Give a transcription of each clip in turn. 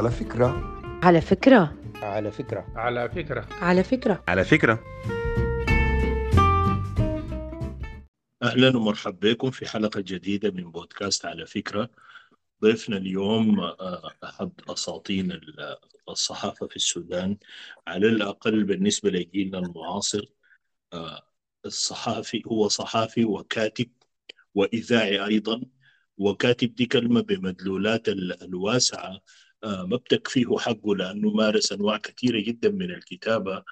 على فكرة. على فكرة. على فكرة. على فكرة. على فكرة. على فكرة. أهلا ومرحبا بكم في حلقة جديدة من بودكاست على فكرة. ضيفنا اليوم آه، أحد أساطين ال- الصحافة في السودان على الأقل بالنسبة لجيلنا المعاصر. آه، الصحافي هو صحافي وكاتب وإذاعي أيضا وكاتب دي كلمة بمدلولات ال- الواسعة ما بتكفيه حقه لأنه مارس أنواع كثيرة جدا من الكتابة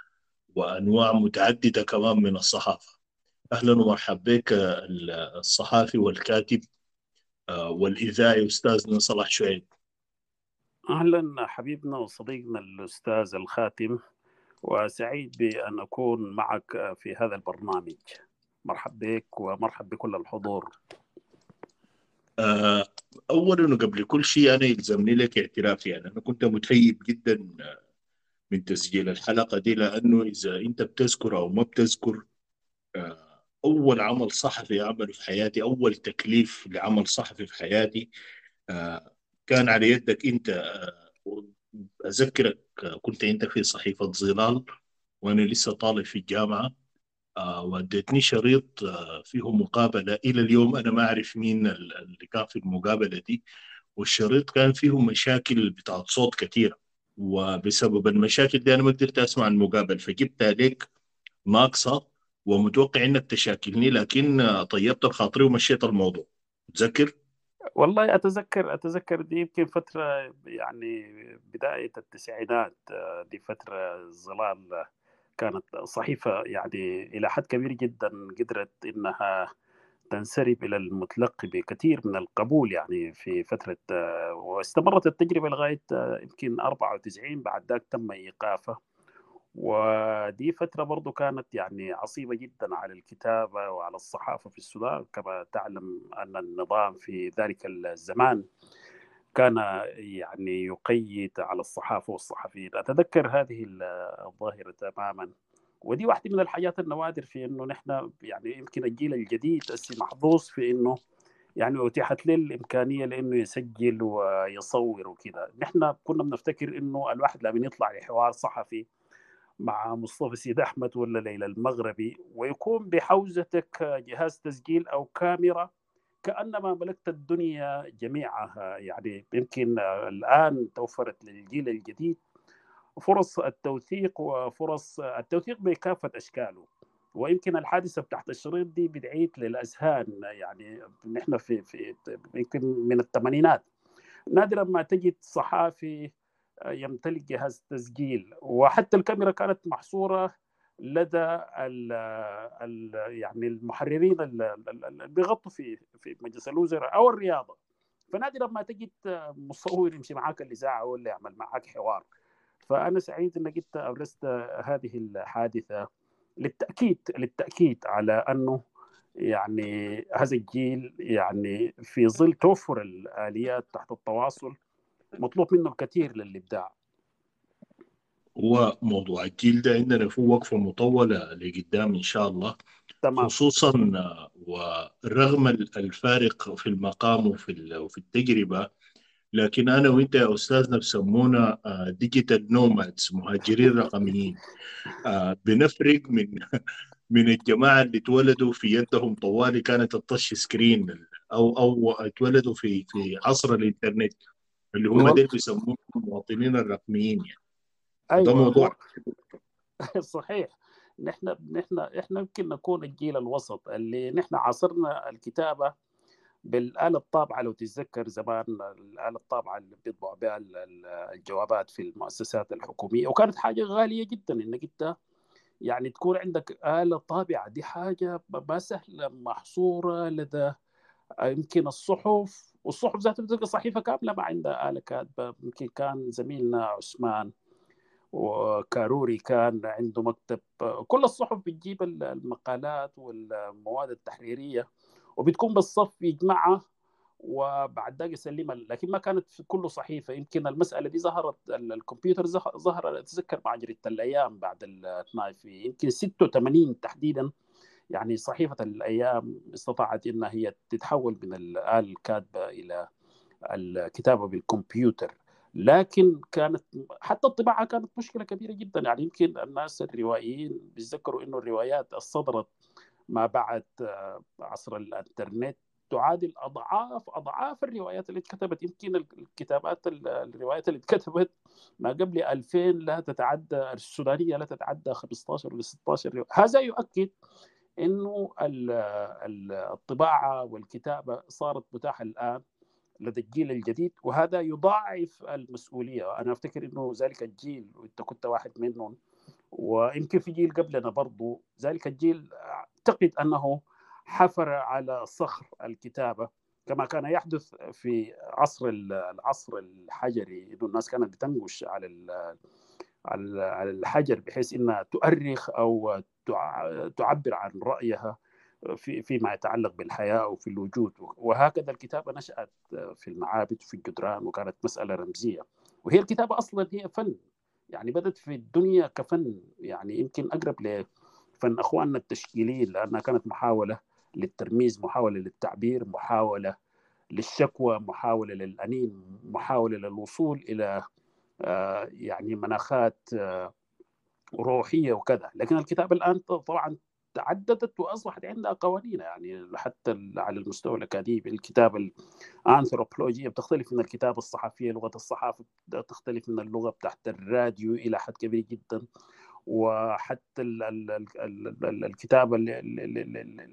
وأنواع متعددة كمان من الصحافة. أهلا ومرحبا بك آه، الصحافي والكاتب آه، والإذاعي أستاذنا صلاح شعيب. أهلا حبيبنا وصديقنا الأستاذ الخاتم وسعيد بأن أكون معك في هذا البرنامج. مرحب بك ومرحب بكل الحضور. أولا وقبل كل شيء أنا يلزمني لك اعترافي يعني أنا كنت متهيب جدا من تسجيل الحلقة دي لأنه إذا أنت بتذكر أو ما بتذكر آه، أول عمل صحفي أعمله في حياتي أول تكليف لعمل صحفي في حياتي آه، كان على يدك أنت آه، أذكرك آه، كنت أنت في صحيفة ظلال وأنا لسه طالب في الجامعة. آه، واديتني شريط آه، فيه مقابلة. إلى اليوم أنا ما أعرف مين ال- اللي كان في المقابلة دي. والشريط كان فيه مشاكل بتاعت صوت كثيرة وبسبب المشاكل دي أنا ما قدرت أسمع المقابل. فجبتها لك ناقصة ومتوقع إنك تشاكلني لكن آه، طيبت بخاطري ومشيت الموضوع. تذكر؟ والله أتذكر أتذكر دي يمكن فترة يعني بداية التسعينات دي فترة ظلال كانت صحيفة يعني إلى حد كبير جدا قدرت إنها تنسرب إلى المتلقي بكثير من القبول يعني في فترة واستمرت التجربة لغاية يمكن 94 بعد ذاك تم إيقافه ودي فترة برضو كانت يعني عصيبة جدا على الكتابة وعلى الصحافة في السودان كما تعلم أن النظام في ذلك الزمان كان يعني يقيد على الصحافة والصحفيين. أتذكر هذه الظاهرة تماما. ودي واحدة من الحاجات النوادر في إنه نحن يعني يمكن الجيل الجديد محظوظ في إنه يعني أتيحت له الإمكانية لإنه يسجل ويصور وكذا، نحن كنا بنفتكر إنه الواحد لما يطلع لحوار صحفي مع مصطفى سيد أحمد ولا ليلى المغربي ويكون بحوزتك جهاز تسجيل أو كاميرا كانما ملكت الدنيا جميعها. يعني يمكن الآن توفرت للجيل الجديد فرص التوثيق وفرص التوثيق بكافة أشكاله. ويمكن الحادثة بتاعت الشريط دي بدعيت للأذهان. يعني نحن في في يمكن من الثمانينات. نادرا ما تجد صحافي يمتلك جهاز تسجيل وحتى الكاميرا كانت محصورة لدى ال ال يعني المحررين اللي بيغطوا في في مجلس الوزراء أو الرياضة. فنادرا ما تجد مصور يمشي معاك الإذاعة ولا يعمل معاك حوار. فأنا سعيد أنك أنت أبرزت هذه الحادثة للتأكيد للتأكيد على أنه يعني هذا الجيل يعني في ظل توفر الآليات تحت التواصل مطلوب منه الكثير للإبداع. هو موضوع الجيل ده عندنا فيه وقفة مطولة لقدام إن شاء الله. تمام. خصوصا آه، ورغم الفارق في المقام وفي وفي التجربة لكن أنا وأنت يا أستاذنا بسمونا digital nomads مهاجرين رقميين. آه، بنفرق من من الجماعة اللي اتولدوا في يدهم طوالي كانت ال touch screen أو أو اتولدوا في في عصر الإنترنت اللي هم. دول بيسموهم المواطنين الرقميين يعني. أيوة ده موضوع صحيح. نحن نحن إحنا يمكن نكون الجيل الوسط اللي نحن عاصرنا الكتابة بالآلة الطابعة لو تتذكر زمان الآلة الطابعة اللي بيطبع بها ال- ال- الجوابات في المؤسسات الحكومية. وكانت حاجة غالية جدا إنك أنت يعني تكون عندك آلة طابعة. دي حاجة ما سهلة محصورة لدى يمكن الصحف والصحف ذاتها بتلقى صحيفة كاملة ما عندها آلة كاتبة. يمكن كان زميلنا عثمان وكاروري كان عنده مكتب. كل الصحف بتجيب المقالات والمواد التحريرية وبتكون بالصف يجمعها وبعد ذاك يسلمها لكن ما كانت في كل صحيفة. يمكن المسألة دي ظهرت الكمبيوتر ظهر اتذكر مع جريده الأيام بعد الطنايفي يمكن 86 تحديدا يعني صحيفة الأيام استطاعت إنها هي تتحول من الاله الكاتبة إلى الكتابة بالكمبيوتر. لكن كانت حتى الطباعة كانت مشكلة كبيرة جدا. يعني يمكن الناس الروائيين بيتذكروا إنه الروايات الصدرت ما بعد آه، عصر الإنترنت. تعادل أضعاف أضعاف الروايات اللي اتكتبت. يمكن الكتابات الروايات اللي اتكتبت ما قبل 2000 لا تتعدى السودانية لا تتعدى 15 ولا 16 رواية. هذا يؤكد إنه الطباعة والكتابة صارت متاحة الآن. لدى الجيل الجديد وهذا يضاعف المسؤولية. أنا أفتكر إنه ذلك الجيل وإنت كنت واحد منهم ويمكن في جيل قبلنا برضو ذلك الجيل أعتقد أنه حفر على صخر الكتابة. كما كان يحدث في عصر العصر الحجري إنه الناس كانت بتنقش على على الحجر بحيث إنها تؤرخ أو تعبر عن رأيها. في فيما يتعلق بالحياة أو في الوجود. وهكذا الكتابة نشأت في المعابد وفي الجدران وكانت مسألة رمزية. وهي الكتابة أصلا هي فن. يعني بدت في الدنيا كفن. يعني يمكن أقرب لفن أخواننا التشكيليين لأنها كانت محاولة للترميز محاولة للتعبير محاولة للشكوى محاولة للأنين محاولة للوصول إلى آه، يعني مناخات آه، روحية وكذا. لكن الكتاب الآن طبعا تعددت وأصبحت عندها قوانين يعني حتى على المستوى الأكاديمي الكتابه الانثروبولوجيه بتختلف من الكتابه الصحفيه لغة الصحافة تختلف من اللغة بتاعت الراديو إلى حد كبير جدا. وحتى الكتابة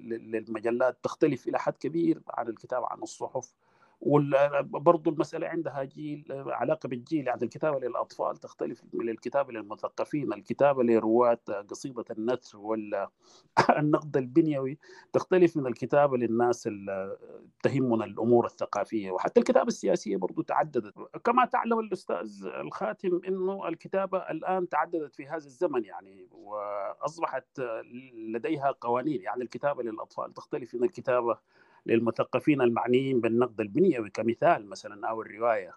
للمجلات تختلف إلى حد كبير عن الكتابه عن الصحف. وبرضه المسألة عندها جيل علاقة بالجيل يعني الكتابة للأطفال تختلف من الكتابة للمثقفين الكتابة لرواة قصيدة النثر ولا النقد البنيوي تختلف من الكتابة للناس اللي تهمنا الأمور الثقافية وحتى الكتابة السياسية برضه تعددت. كما تعلم الأستاذ الخاتم أنه الكتابة الآن تعددت في هذا الزمن يعني وأصبحت لديها قوانين يعني الكتابة للأطفال تختلف من الكتابة للمثقفين المعنيين بالنقد البنيوي كمثال مثلا أو الرواية.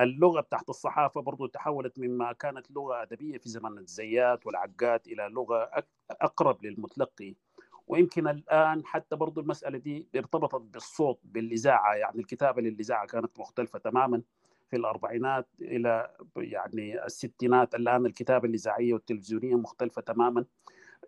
اللغة بتاعت الصحافة برضو تحولت مما كانت لغة أدبية في زمن الزيات والعقاد إلى لغة أقرب للمتلقي. ويمكن الآن حتى برضو المسألة دي ارتبطت بالصوت بالاذاعه يعني الكتابة للاذاعه كانت مختلفة تماما في الأربعينات إلى يعني الستينات. الآن الكتابة الاذاعيه والتلفزيونية مختلفة تماما.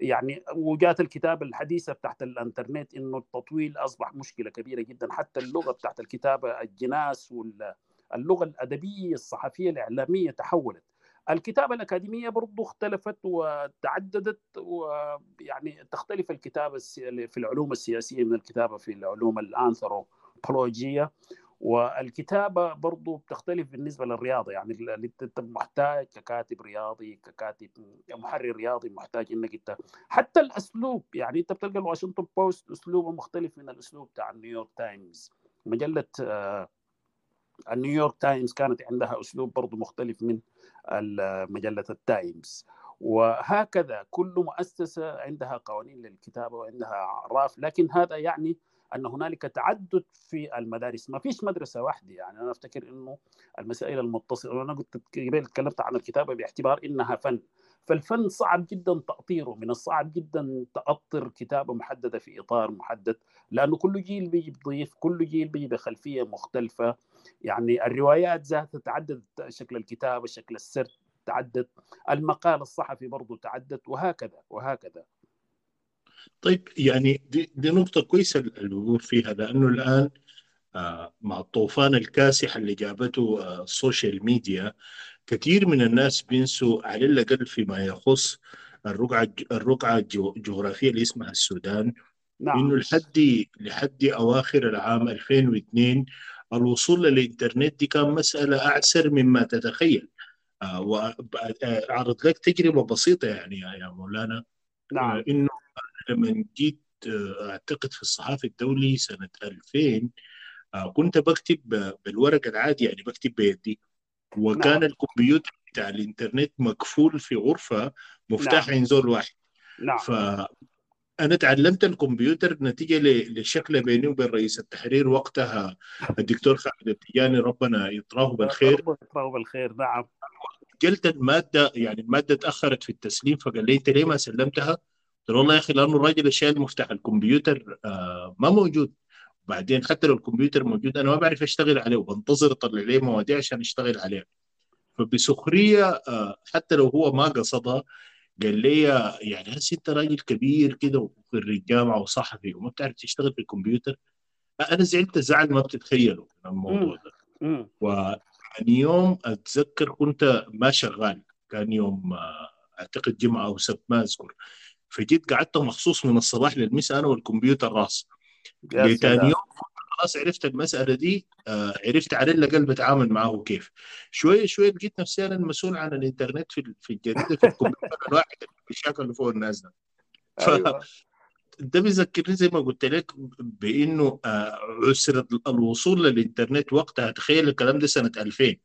يعني وجات الكتابة الحديثة بتاعت الإنترنت إنه التطويل أصبح مشكلة كبيرة جدا. حتى اللغة بتاعت الكتابة الجناس واللغة الأدبية الصحفية الإعلامية تحولت. الكتابة الأكاديمية برضو اختلفت وتعددت ويعني تختلف الكتابة في العلوم السياسية من الكتابة في العلوم الأنثروبولوجية. والكتابة برضو بتختلف بالنسبة للرياضة يعني انت محتاج ككاتب رياضي ككاتب محرر رياضي محتاج انك انت حتى الأسلوب يعني انت بتلقى الواشنطن بوست أسلوبه مختلف من الأسلوب بتاع نيويورك تايمز. مجلة آه، النيويورك تايمز كانت عندها أسلوب برضو مختلف من مجلة التايمز. وهكذا كل مؤسسة عندها قوانين للكتابة وعندها أعراف لكن هذا يعني أن هنالك تعدد في المدارس. ما فيش مدرسة واحدة. يعني أنا أفتكر إنه المسائل المتصلة أنا قلت قبل تكلمت عن الكتابة باعتبار إنها فن. فالفن صعب جدا تأطيره. من الصعب جدا تأطر كتابة محددة في إطار محدد. لأنه كل جيل بيجي بضيف كل جيل بيجي بخلفية مختلفة. يعني الروايات ذاتها تعدد شكل الكتابة شكل السرد تعدد. المقال الصحفي برضو تعدد. وهكذا وهكذا. طيب يعني دي, دي نقطة كويسة الوقوف فيها لأنه الآن آه، مع الطوفان الكاسح اللي جابته آه، السوشيال ميديا كثير من الناس بينسوا على الأقل فيما يخص الرقعة الرقعة الجغرافية اللي اسمها السودان نعم. إنه لحد لحد أواخر العام 2002 الوصول للإنترنت دي كان مسألة أعسر مما تتخيل آه، وأعرض لك تجربة بسيطة يعني يا مولانا نعم. إنه لما جيت آه، أعتقد في الصحافي الدولي سنة 2000 آه، كنت بكتب بالورق العادي يعني بكتب بيدي وكان نعم. الكمبيوتر بتاع الإنترنت مقفول في غرفة مفتاح نعم. زول واحد نعم فأنا تعلمت الكمبيوتر نتيجة للشكل بيني وبين رئيس التحرير وقتها الدكتور خالد التجاني ربنا يطراه بالخير ربنا يطراه بالخير نعم قلت المادة يعني المادة تأخرت في التسليم فقال لي أنت ليه ما سلمتها؟ قلت له والله يا أخي لأنه الراجل الشايل مفتاح الكمبيوتر آه ما موجود. بعدين حتى لو الكمبيوتر موجود أنا ما بعرف أشتغل عليه وبنتظر أطلع لي مواضيع عشان أشتغل عليها فبسخرية آه، حتى لو هو ما قصدها قال لي يعني هسه أنت راجل كبير كده وخريج جامعه وصحفي وما بتعرف تشتغل في الكمبيوتر. أنا زعلت زعل ما بتتخيله من الموضوع ده. ويعني يوم أتذكر كنت ما شغال كان يوم آه، أعتقد جمعة أو سبت ما أذكر. فجيت قعدت مخصوص من الصباح للمساء أنا والكمبيوتر راس. لتاني يوم خلاص عرفت المسألة دي آه، عرفت على الأقل بتعامل معه كيف. شوية شوية لقيت نفسي أنا المسؤول عن الإنترنت في في الجريدة في الكمبيوتر الواحد المشاكل اللي فوق الناس ده. أيوه. فده بيذكرني زي ما قلت لك بإنه آه، عسر الوصول للإنترنت وقتها تخيل الكلام ده سنة 2000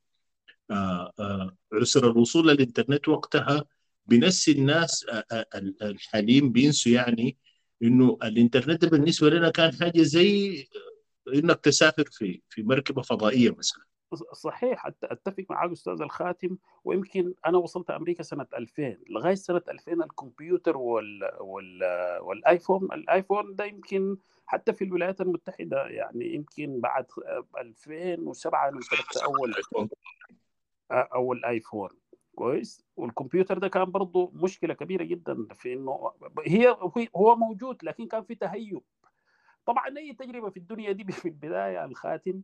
آه، آه، عسر الوصول للإنترنت وقتها بنسي الناس آه، آه، الحاليين بينسوا يعني إنه الإنترنت ده بالنسبة لنا كان حاجة زي إنك تسافر في في مركبة فضائية مثلا. صحيح أتفق معك أستاذ الخاتم. ويمكن أنا وصلت أمريكا سنة 2000 لغاية سنة 2000 الكمبيوتر وال وال والآيفون الآيفون ده يمكن حتى في الولايات المتحدة يعني يمكن بعد 2007 أنا امتلكت أول أول آيفون. كويس. والكمبيوتر ده كان برضه مشكلة كبيرة جدا في إنه هي هو موجود لكن كان في تهيب. طبعا أي تجربة في الدنيا دي في البداية الخاتم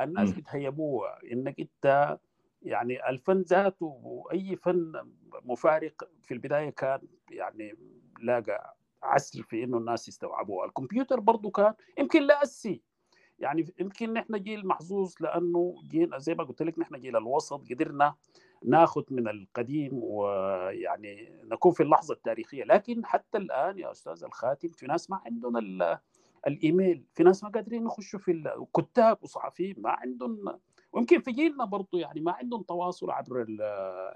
الناس. بتهيبوها إنك أنت يعني الفن ذاته وأي فن مفارق في البداية كان يعني لاقى عسر في إنه الناس يستوعبوها. الكمبيوتر برضه كان يمكن لا أسي. يعني يمكن نحن جيل محظوظ لأنه جيل زي ما قلت لك نحن جيل الوسط قدرنا ناخذ من القديم ويعني نكون في اللحظة التاريخية. لكن حتى الآن يا أستاذ الخاتم في ناس ما عندهم ال- الإيميل في ناس ما قادرين يخشوا في ال- كتاب وصحفيين ما عندهم ويمكن في جيلنا برضو يعني ما عندهم تواصل عبر ال-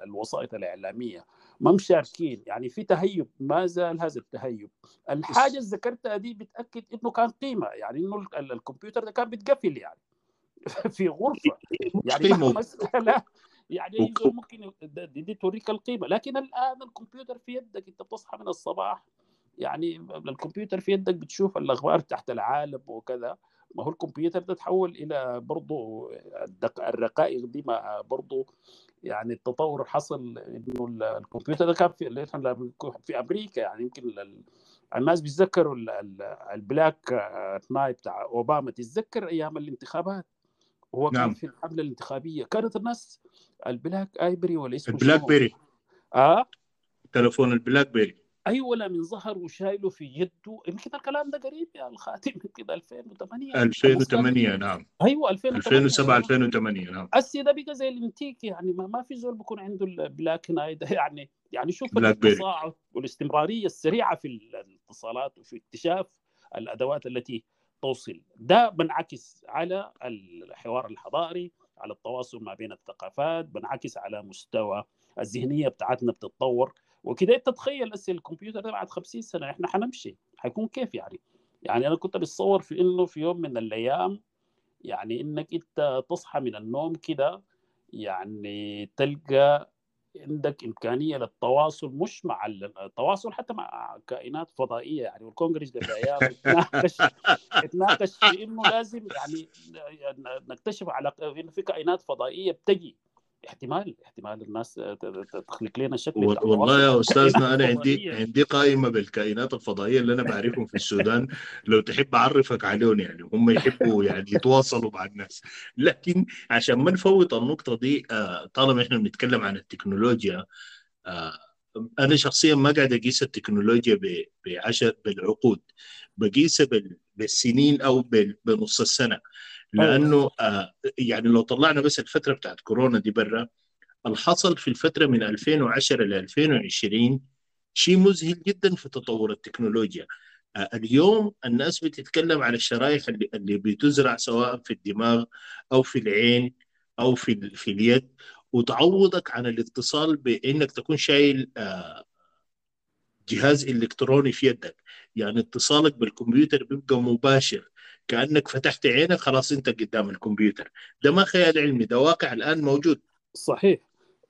الوسائط الإعلامية ما مشاركين. يعني في تهيب ما زال هذا التهيب. الحاجة اللي ذكرتها دي بتأكد إنه كان قيمة يعني إنه ال- الكمبيوتر ده كان بيتقفل يعني في غرفة. يعني مساله يعني زول ممكن دي, دي توريك القيمة لكن الآن الكمبيوتر في يدك أنت بتصحى من الصباح يعني الكمبيوتر في يدك بتشوف الأخبار تحت العالم وكذا. ما هو الكمبيوتر ده تحول إلى برضه الدق- الرقائق دي ما برضه يعني التطور حصل إنه ال- الكمبيوتر ده كان في في أمريكا يعني يمكن ال- الناس بيتذكروا ال- ال- ال BlackBerry بتاع أوباما تتذكر أيام الانتخابات؟ هو كان نعم. في الحملة الانتخابية. كانت الناس ال BlackBerry ولا اسمه ال BlackBerry؟ آه؟ تلفون ال BlackBerry أيوه لمن ظهر وشايله في يده. يمكن الكلام ده قريب يا الخاتم. يمكن 2008 2008 نعم. أيوه 2008 2007 2008 نعم. اسي ده بقى زي الانتيك يعني ما, ما في زول بيكون عنده ال BlackBerry ده يعني يعني شوف. التصاعد والإستمرارية السريعة في الاتصالات وفي اكتشاف الأدوات التي توصل ده بنعكس على الحوار الحضاري على التواصل ما بين الثقافات بنعكس على مستوى الذهنية بتاعتنا بتتطور. وكده تتخيل هسه الكمبيوتر ده بعد 50 سنة إحنا حنمشي حيكون كيف يعني؟ يعني أنا كنت بتصور في إنه في يوم من الأيام يعني إنك أنت تصحى من النوم كده يعني تلقى عندك إمكانية للتواصل مش مع التواصل حتى مع كائنات فضائية يعني والكونغرس قبل أيام اتناقش اتناقش في إنه لازم يعني نكتشف على إنه في كائنات فضائية بتجي. احتمال احتمال الناس تخلق لنا شكل والله يا أستاذنا أنا عندي. عندي قائمة بالكائنات الفضائية اللي أنا بعرفهم في السودان. لو تحب أعرفك عليهم يعني هم يحبوا يعني يتواصلوا مع الناس. لكن عشان ما نفوت النقطة دي آه، طالما إحنا بنتكلم عن التكنولوجيا آه، أنا شخصيا ما قاعد أقيس التكنولوجيا بعشر بالعقود. بقيسها بال- بالسنين أو بنص السنة. لأنه آه، يعني لو طلعنا بس الفترة بتاعت كورونا دي برا الحصل في الفترة من 2010 ل 2020 شيء مذهل جدا في تطور التكنولوجيا. آه، اليوم الناس بتتكلم عن الشرايح اللي, اللي بتزرع سواء في الدماغ أو في العين أو في, في اليد وتعوضك عن الاتصال بأنك تكون شايل آه، جهاز إلكتروني في يدك. يعني اتصالك بالكمبيوتر بيبقى مباشر كأنك فتحت عينك خلاص أنت قدام الكمبيوتر. ده ما خيال علمي ده واقع الآن موجود. صحيح.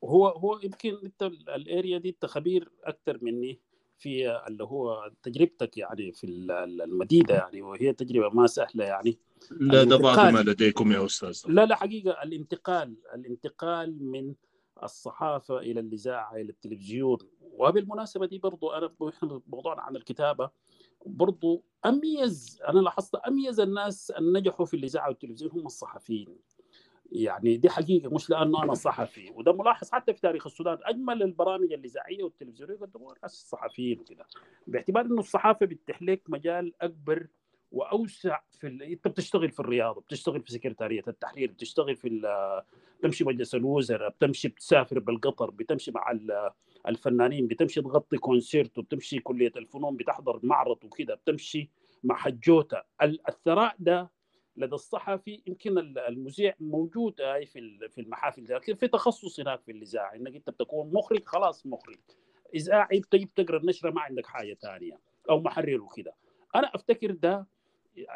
هو هو يمكن انت الاريا دي انت خبير أكثر مني في اللي هو تجربتك يعني في ال- ال- المديده يعني وهي تجربة ما سهلة يعني. لا ده بعض. ما لديكم يا أستاذ. لا لا حقيقة الانتقال الانتقال من الصحافة إلى الإذاعة إلى التلفزيون. وبالمناسبة دي برضو أنا إحنا موضوعنا عن الكتابة. برضو أميز أنا لاحظت أميز الناس اللي نجحوا في الاذاعه والتلفزيون هم الصحفيين. يعني دي حقيقة مش لأنه أنا صحفي. وده ملاحظ حتى في تاريخ السودان. أجمل البرامج الاذاعيه والتلفزيونيه قدموها ناس الصحفيين وكده. باعتبار إنه الصحافة بتفتح لك مجال أكبر وأوسع في ال... أنت بتشتغل في الرياضة بتشتغل في سكرتارية التحرير بتشتغل في ال... بتمشي مجلس الوزراء بتمشي بتسافر بالقطر بتمشي مع الفنانين بتمشي تغطي كونسيرت وبتمشي كلية الفنون بتحضر معرض وكده بتمشي مع حجوته الثراء ده لدى الصحفي يمكن المذيع موجود هاي في في المحافل لكن في تخصص هناك في الإذاعة إنك أنت بتكون مخرج خلاص مخرج. إذاعي بتجيب تقرا النشره ما عندك حاجة ثانية أو محرر وكده. أنا أفتكر ده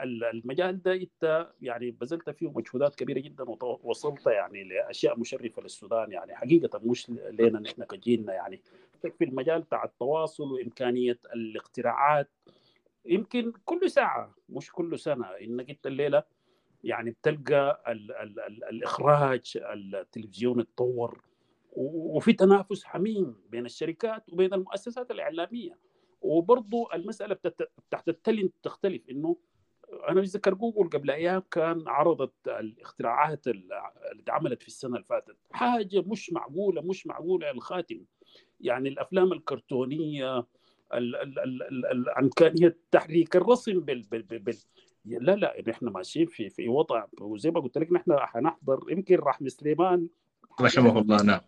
المجال ده انت يعني بذلت فيه مجهودات كبيرة جدا ووصلت يعني لأشياء مشرفة للسودان يعني. حقيقة مش لنا نحن كجيلنا يعني. في المجال بتاع التواصل وإمكانية الاختراعات يمكن كل ساعة مش كل سنة. إنك أنت الليلة يعني بتلقى ال ال ال الإخراج التلفزيون اتطور وفي تنافس حميم بين الشركات وبين المؤسسات الإعلامية. وبرضه المسألة بتاعت التالنت تختلف إنه أنا بتذكر جوجل قبل أيام كان عرضت الاختراعات اللي اتعملت في السنة اللي فاتت. حاجة مش معقولة مش معقولة الخاتم. يعني الأفلام الكرتونية امكانيه تحريك الرسم بال, بال, بال, بال لا لا نحن ماشيين في في وضع وزي ما قلت لك نحن حنحضر يمكن رحم سليمان رحمه الله نعم.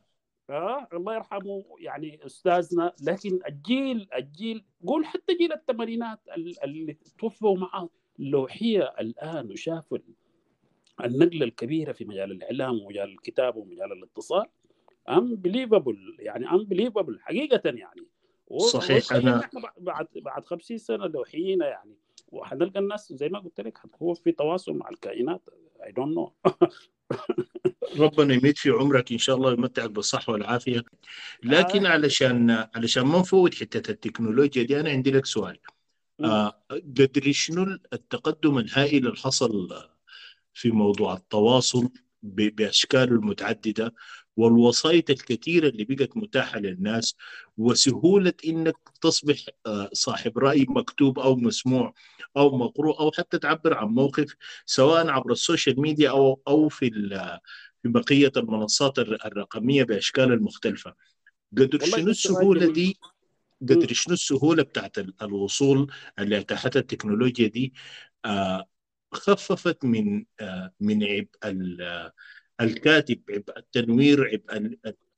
آه الله يرحمه يعني أستاذنا. لكن الجيل الجيل قول حتى جيل الثمانينات اللي توفوا معه لوحيه الآن وشافوا النقلة الكبيرة في مجال الإعلام ومجال الكتابة ومجال الاتصال unbelievable يعني unbelievable حقيقة يعني. صحيح أنا بعد بعد 50 سنة لوحيين يعني وحنلقى الناس زي ما قلت لك هو في تواصل مع الكائنات I don't know ربنا يمد في عمرك إن شاء الله ويمتعك بالصحة والعافية. لكن آه. علشان علشان ما نفوت حتة التكنولوجيا دي أنا عندي لك سؤال. قدر شنو التقدم الهائل اللي حصل في موضوع التواصل باشكاله المتعددة والوسائط الكثيرة اللي بقت متاحة للناس وسهولة إنك تصبح صاحب رأي مكتوب أو مسموع أو مقروء أو حتى تعبر عن موقف سواء عبر ال social media أو أو في في بقية المنصات الرقمية بأشكال المختلفة قدر شنو السهولة دي؟ قدر شنو السهولة بتاعت الوصول اللي أتاحتها التكنولوجيا دي؟ خففت من من عبء الكاتب عبء التنوير عبء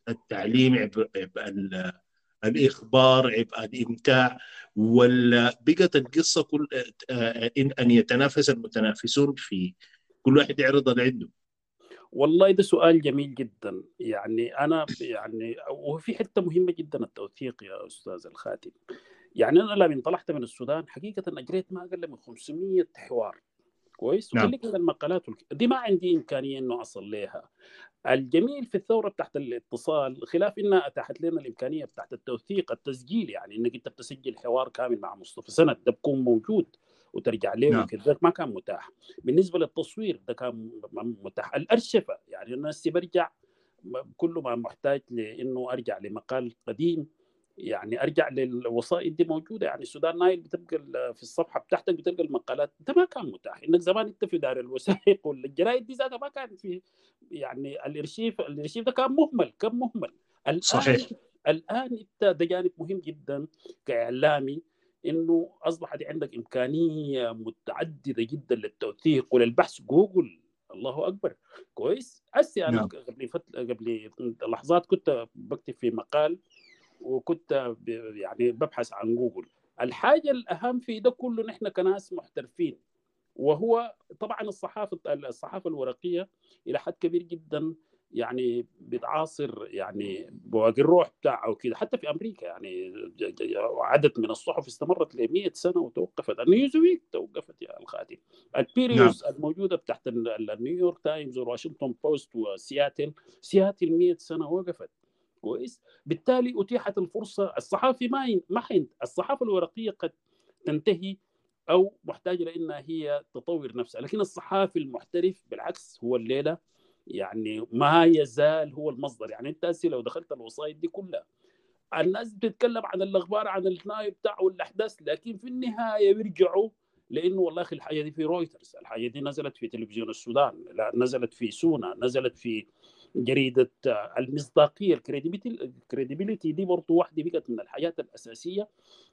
التعليم عبء, عبء الإخبار عبء الإمتاع. ولا بقت القصة كل أن يتنافس المتنافسون في كل واحد يعرض اللي عنده. والله ده سؤال جميل جدا. يعني أنا يعني وفي حتة مهمة جدا التوثيق يا أستاذ الخاتم. يعني أنا لما انطلعت من السودان حقيقة أجريت ما أقل من 500 حوار. كويس؟ نعم. وخليك من المقالات دي ما عندي إمكانية إنه أصل لها الجميل في الثورة بتاعت الاتصال خلاف إنها أتاحت لنا الإمكانية بتاعت التوثيق التسجيل يعني إنك أنت بتسجل حوار كامل مع مصطفى سند ده بكون موجود. وترجع له نعم. وكذا ما كان متاح. بالنسبة للتصوير ده كان متاح. الأرشفة يعني الناس برجع كل ما محتاج لإنه أرجع لمقال قديم يعني أرجع للوسائط دي موجودة. يعني السودان نايل بتبقى في الصفحة بتاعتك بتلقى المقالات. ده ما كان متاح. إنك زمان أنت في دار الوثائق والجرايد دي ذاتها ما كان في يعني الأرشيف الأرشيف ده كان مهمل كان مهمل. الآن صحيح. الآن أنت ده جانب مهم جدا كإعلامي. إنه أصبحت عندك إمكانية متعددة جدا للتوثيق وللبحث. جوجل الله أكبر. كويس. هسه أنا نعم. قبل فت... قبل لحظات كنت بكتب في مقال وكنت يعني ببحث عن جوجل. الحاجة الأهم في ده كله نحن كناس محترفين وهو طبعا الصحافة الصحافة الورقية إلى حد كبير جدا يعني بتعاصر يعني بواقي الروح بتاعه وكده حتى في أمريكا يعني عدد من الصحف استمرت ل 100 سنة وتوقفت ال Newsweek توقفت يا الخاتم البيريوز نعم. الموجودة تحت النيويورك تايمز وواشنطن بوست وسياتل سياتل 100 سنة وقفت كويس بالتالي أتيحت الفرصة الصحافي ما. ما حين الصحافة الورقية قد تنتهي أو محتاجة لإنها هي تطور نفسها لكن الصحافي المحترف بالعكس هو الليلة يعني ما يزال هو المصدر. يعني أنت لو دخلت الوسائط دي كلها الناس بتتكلم عن الأخبار عن النائب بتاعه والأحداث لكن في النهاية بيرجعوا لأنه والله أخي الحاجة دي في رويترز الحاجة دي نزلت في تلفزيون السودان لا نزلت في سونا نزلت في جريدة المصداقية ال credibility دي برضه واحدة بقت من الحاجات الأساسية.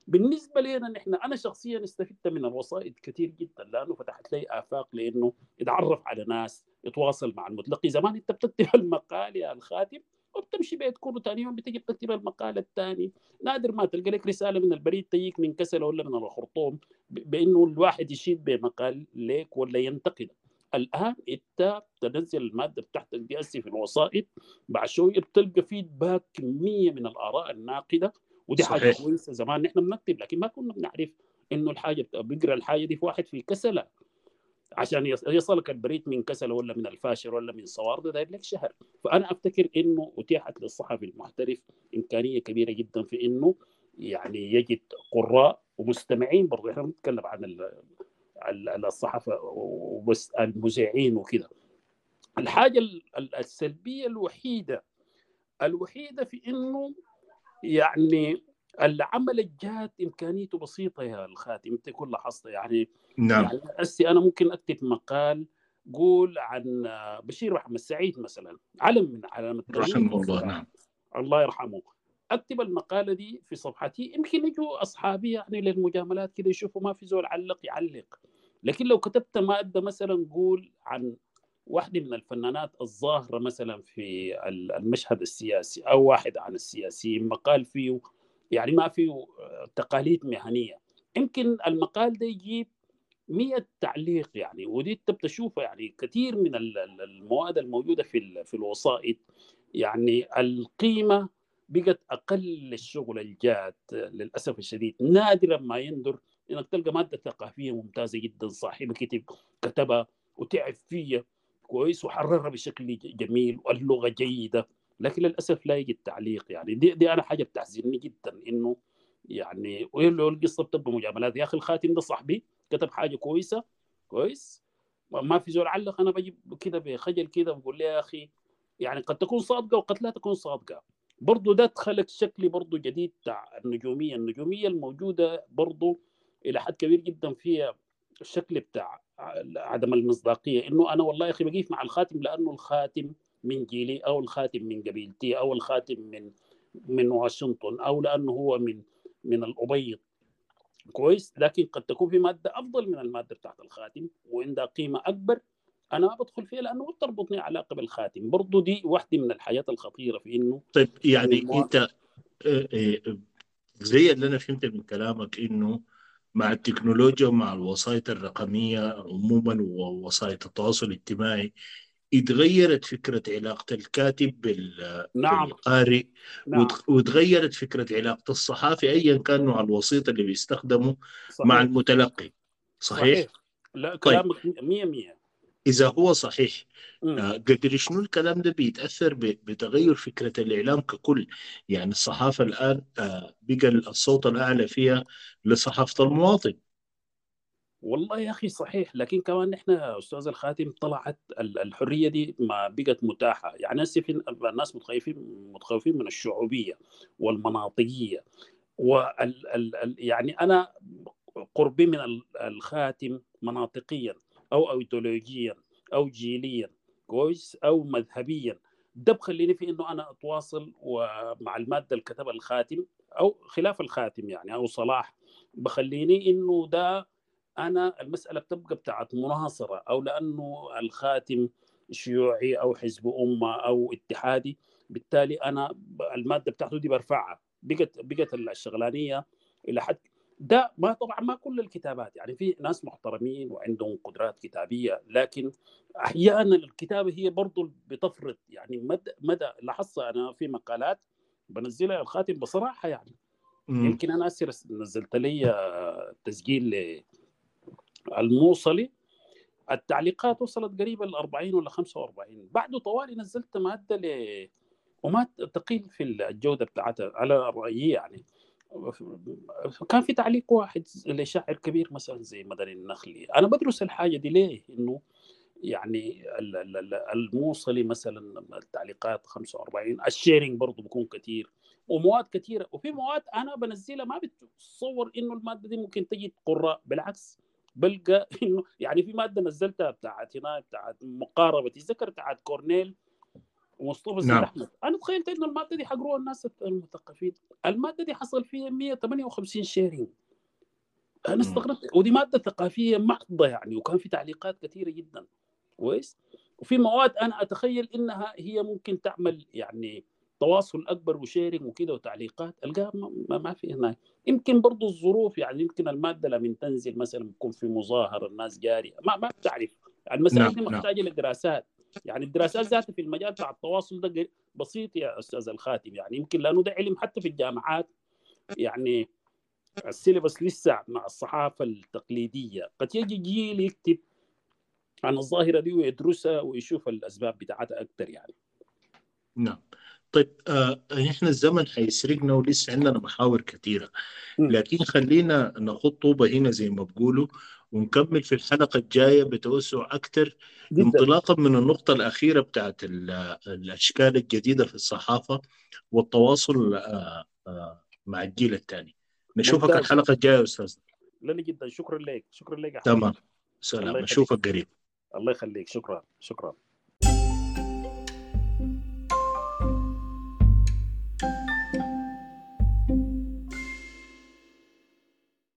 بالنسبة لنا نحن أنا شخصيا استفدت من الوسائط كثير جدا لأنه فتحت لي آفاق لأنه يتعرف على ناس يتواصل مع المتلقي زمان أنت بتكتب المقال يا الخاتم وبتمشي بيت كله ثاني يوم بتجي بتكتب المقال الثاني نادر ما تلقى لك رسالة من البريد تجيك من كسل ولا من الخرطوم بإنه الواحد يشيد بمقال ليك ولا ينتقد الآن إنت تنزل المادة بتاعتك دي هسه في الوسائط بعد شوية بتلقى فيدباك كميه من الآراء الناقدة ودي صحيح. حاجة كويسة زمان نحن بنكتب لكن ما كنا بنعرف إنه الحاجة بيقرأ الحاجة دي في واحد في كسلة عشان يصلك البريد من كسل ولا من الفاشر ولا من صوار ده داير لك شهر فأنا أفتكر إنه اتيحت للصحفي المحترف إمكانية كبيرة جدا في إنه يعني يجد قراء ومستمعين برضه إحنا بنتكلم عن الصحافة وبس المذيعين وكذا. الحاجة السلبية الوحيدة الوحيدة في إنه يعني العمل الجاد إمكانيته بسيطة يا الخاتم أنت كل لاحظت يعني. نعم. يعني أنا ممكن أكتب مقال قول عن بشير محمد سعيد مثلا علم من علامات رحمه الله نعم. الله يرحمه. أكتب المقالة دي في صفحتي. يمكن يجوا أصحابي يعني للمجاملات كده يشوفوا ما في زول علق يعلق. لكن لو كتبت مادة مثلا قول عن واحدة من الفنانات الظاهرة مثلا في المشهد السياسي أو واحد عن السياسيين مقال فيه يعني ما فيه تقاليد مهنية. يمكن المقال ده يجيب 100 تعليق يعني ودي بتشوفها يعني كثير من المواد الموجودة في في الوسائط. يعني القيمة بقت أقل للشغل الجاد للأسف الشديد. نادرا ما يندر إنك تلقى مادة ثقافية ممتازة جدا صاحبها كتب كتبها وتعب فيها كويس وحررها بشكل جميل واللغة جيدة. لكن للأسف لا يجي التعليق يعني. دي, دي أنا حاجة بتحزنني جدا إنه يعني القصة بتبقى مجاملات. يا أخي الخاتم ده صاحبي كتب حاجة كويسة كويس؟ ما في زول علق أنا بجيب كده بخجل كده بقول له يا أخي يعني قد تكون صادقة وقد لا تكون صادقة. برضه ده دخلك شكل برضه جديد بتاع النجومية. النجومية الموجودة برضه إلى حد كبير جدا فيها الشكل بتاع عدم المصداقية. إنه أنا والله يا أخي بقيف مع الخاتم لأنه الخاتم من جيلي أو الخاتم من قبيلتي أو الخاتم من من واشنطن أو لأنه هو من من الأبيض. كويس لكن قد تكون في مادة أفضل من المادة بتاعت الخاتم وعندها قيمة أكبر أنا بدخل فيها لأنه بتربطني علاقه بالخاتم برضه دي واحدة من الحاجات الخطيرة في إنه طيب يعني المو... أنت آه، آه، زي اللي أنا فهمت من كلامك إنه مع التكنولوجيا ومع الوسائط الرقمية عموما ووسائط التواصل الاجتماعي اتغيرت فكرة علاقة الكاتب بال... نعم. بالقارئ نعم. وتغيرت فكرة علاقة الصحافي أيا كان نوع الوسيط اللي بيستخدمه صحيح. مع المتلقي صحيح؟ صحيح. لا طيب. كلامك 100 طيب. 100 إذا هو صحيح. آه، قدر شنو الكلام ده بيتأثر بتغير فكرة الإعلام ككل؟ يعني الصحافة الآن آه، بقى الصوت الأعلى فيها لصحافة المواطن. والله يا أخي صحيح لكن كمان نحن أستاذ الخاتم طلعت الحرية دي ما بقت متاحة. يعني الناس متخوفين متخوفين من الشعوبية والمناطقية. وال يعني أنا قربي من الخاتم مناطقيا. أو ايديولوجيا أو جيليا كويس أو مذهبيا. ده بخليني في إنه أنا أتواصل ومع المادة اللي كتبها الخاتم أو خلاف الخاتم يعني أو صلاح. بخليني إنه ده أنا المسألة بتبقى بتاعت مناصرة أو لأنه الخاتم شيوعي أو حزب أمة أو اتحادي. بالتالي أنا المادة بتاعته دي برفعها. بقت بقت الشغلانية إلى حد ده ما طبعا ما كل الكتابات يعني في ناس محترمين وعندهم قدرات كتابية لكن أحيانا الكتابة هي برضو بتفرض يعني مدى مدى لاحظت أنا في مقالات بنزلها الخاتم بصراحة يعني. مم. يمكن أنا آسر نزلت لي تسجيل الموصلي. التعليقات وصلت قريبا ل 40 ولا 45 بعده طوالي نزلت مادة ل وما تقل في الجودة بتاعتها على رأيي يعني. كان في تعليق واحد لشاعر كبير مثلا زي مدني النخلي. أنا بدرس الحاجة دي ليه؟ إنه يعني الموصلي مثلا التعليقات 45 ال sharing برضه بيكون كثير ومواد كثيره وفي مواد أنا بنزلها ما بتصور إنه المادة دي ممكن تجي قراء بالعكس بلقى إنه يعني في مادة نزلتها بتاعت هنا بتاعت مقاربه الذكر بتاعت كورنيل. ومصطفى زيد نعم. احمد أنا تخيلت انه المادة دي حقروها الناس المثقفين. المادة دي حصل فيها 158 sharing أنا استغربت. ودي مادة ثقافية محضة يعني وكان في تعليقات كثيرة جدا. كويس؟ وفي مواد أنا أتخيل إنها هي ممكن تعمل يعني تواصل أكبر وشيرنج وكده وتعليقات. ألقاها ما, ما في هناك. يمكن برضو الظروف يعني يمكن المادة لما تنزل مثلا يكون في مظاهرة الناس جاريه ما ما بتعرف يعني المسائل نعم. دي نعم. محتاجة نعم. لدراسات. يعني الدراسات ذاتها في المجال بتاع التواصل ده بسيط يا أستاذ الخاتم. يعني يمكن لأنه ده علم حتى في الجامعات يعني السيلبس لسه مع الصحافة التقليدية. قد يجي جيل يكتب عن الظاهرة دي ويدرسها ويشوف الأسباب بتاعتها أكثر يعني. نعم. طيب آه إحنا الزمن حيسرقنا ولسه عندنا محاور كثيرة. لكن خلينا نخط طوبة هنا زي ما بقولوا. ونكمل في الحلقة الجاية بتوسع أكثر انطلاقا من النقطة الأخيرة بتاعت الأشكال الجديدة في الصحافة والتواصل آه آه مع الجيل الثاني. نشوفك الحلقة الجاية أستاذ. لنا جدا. شكرا لك. شكرا لك تمام. سلام. أشوفك قريب. الله يخليك. شكرا. شكرا.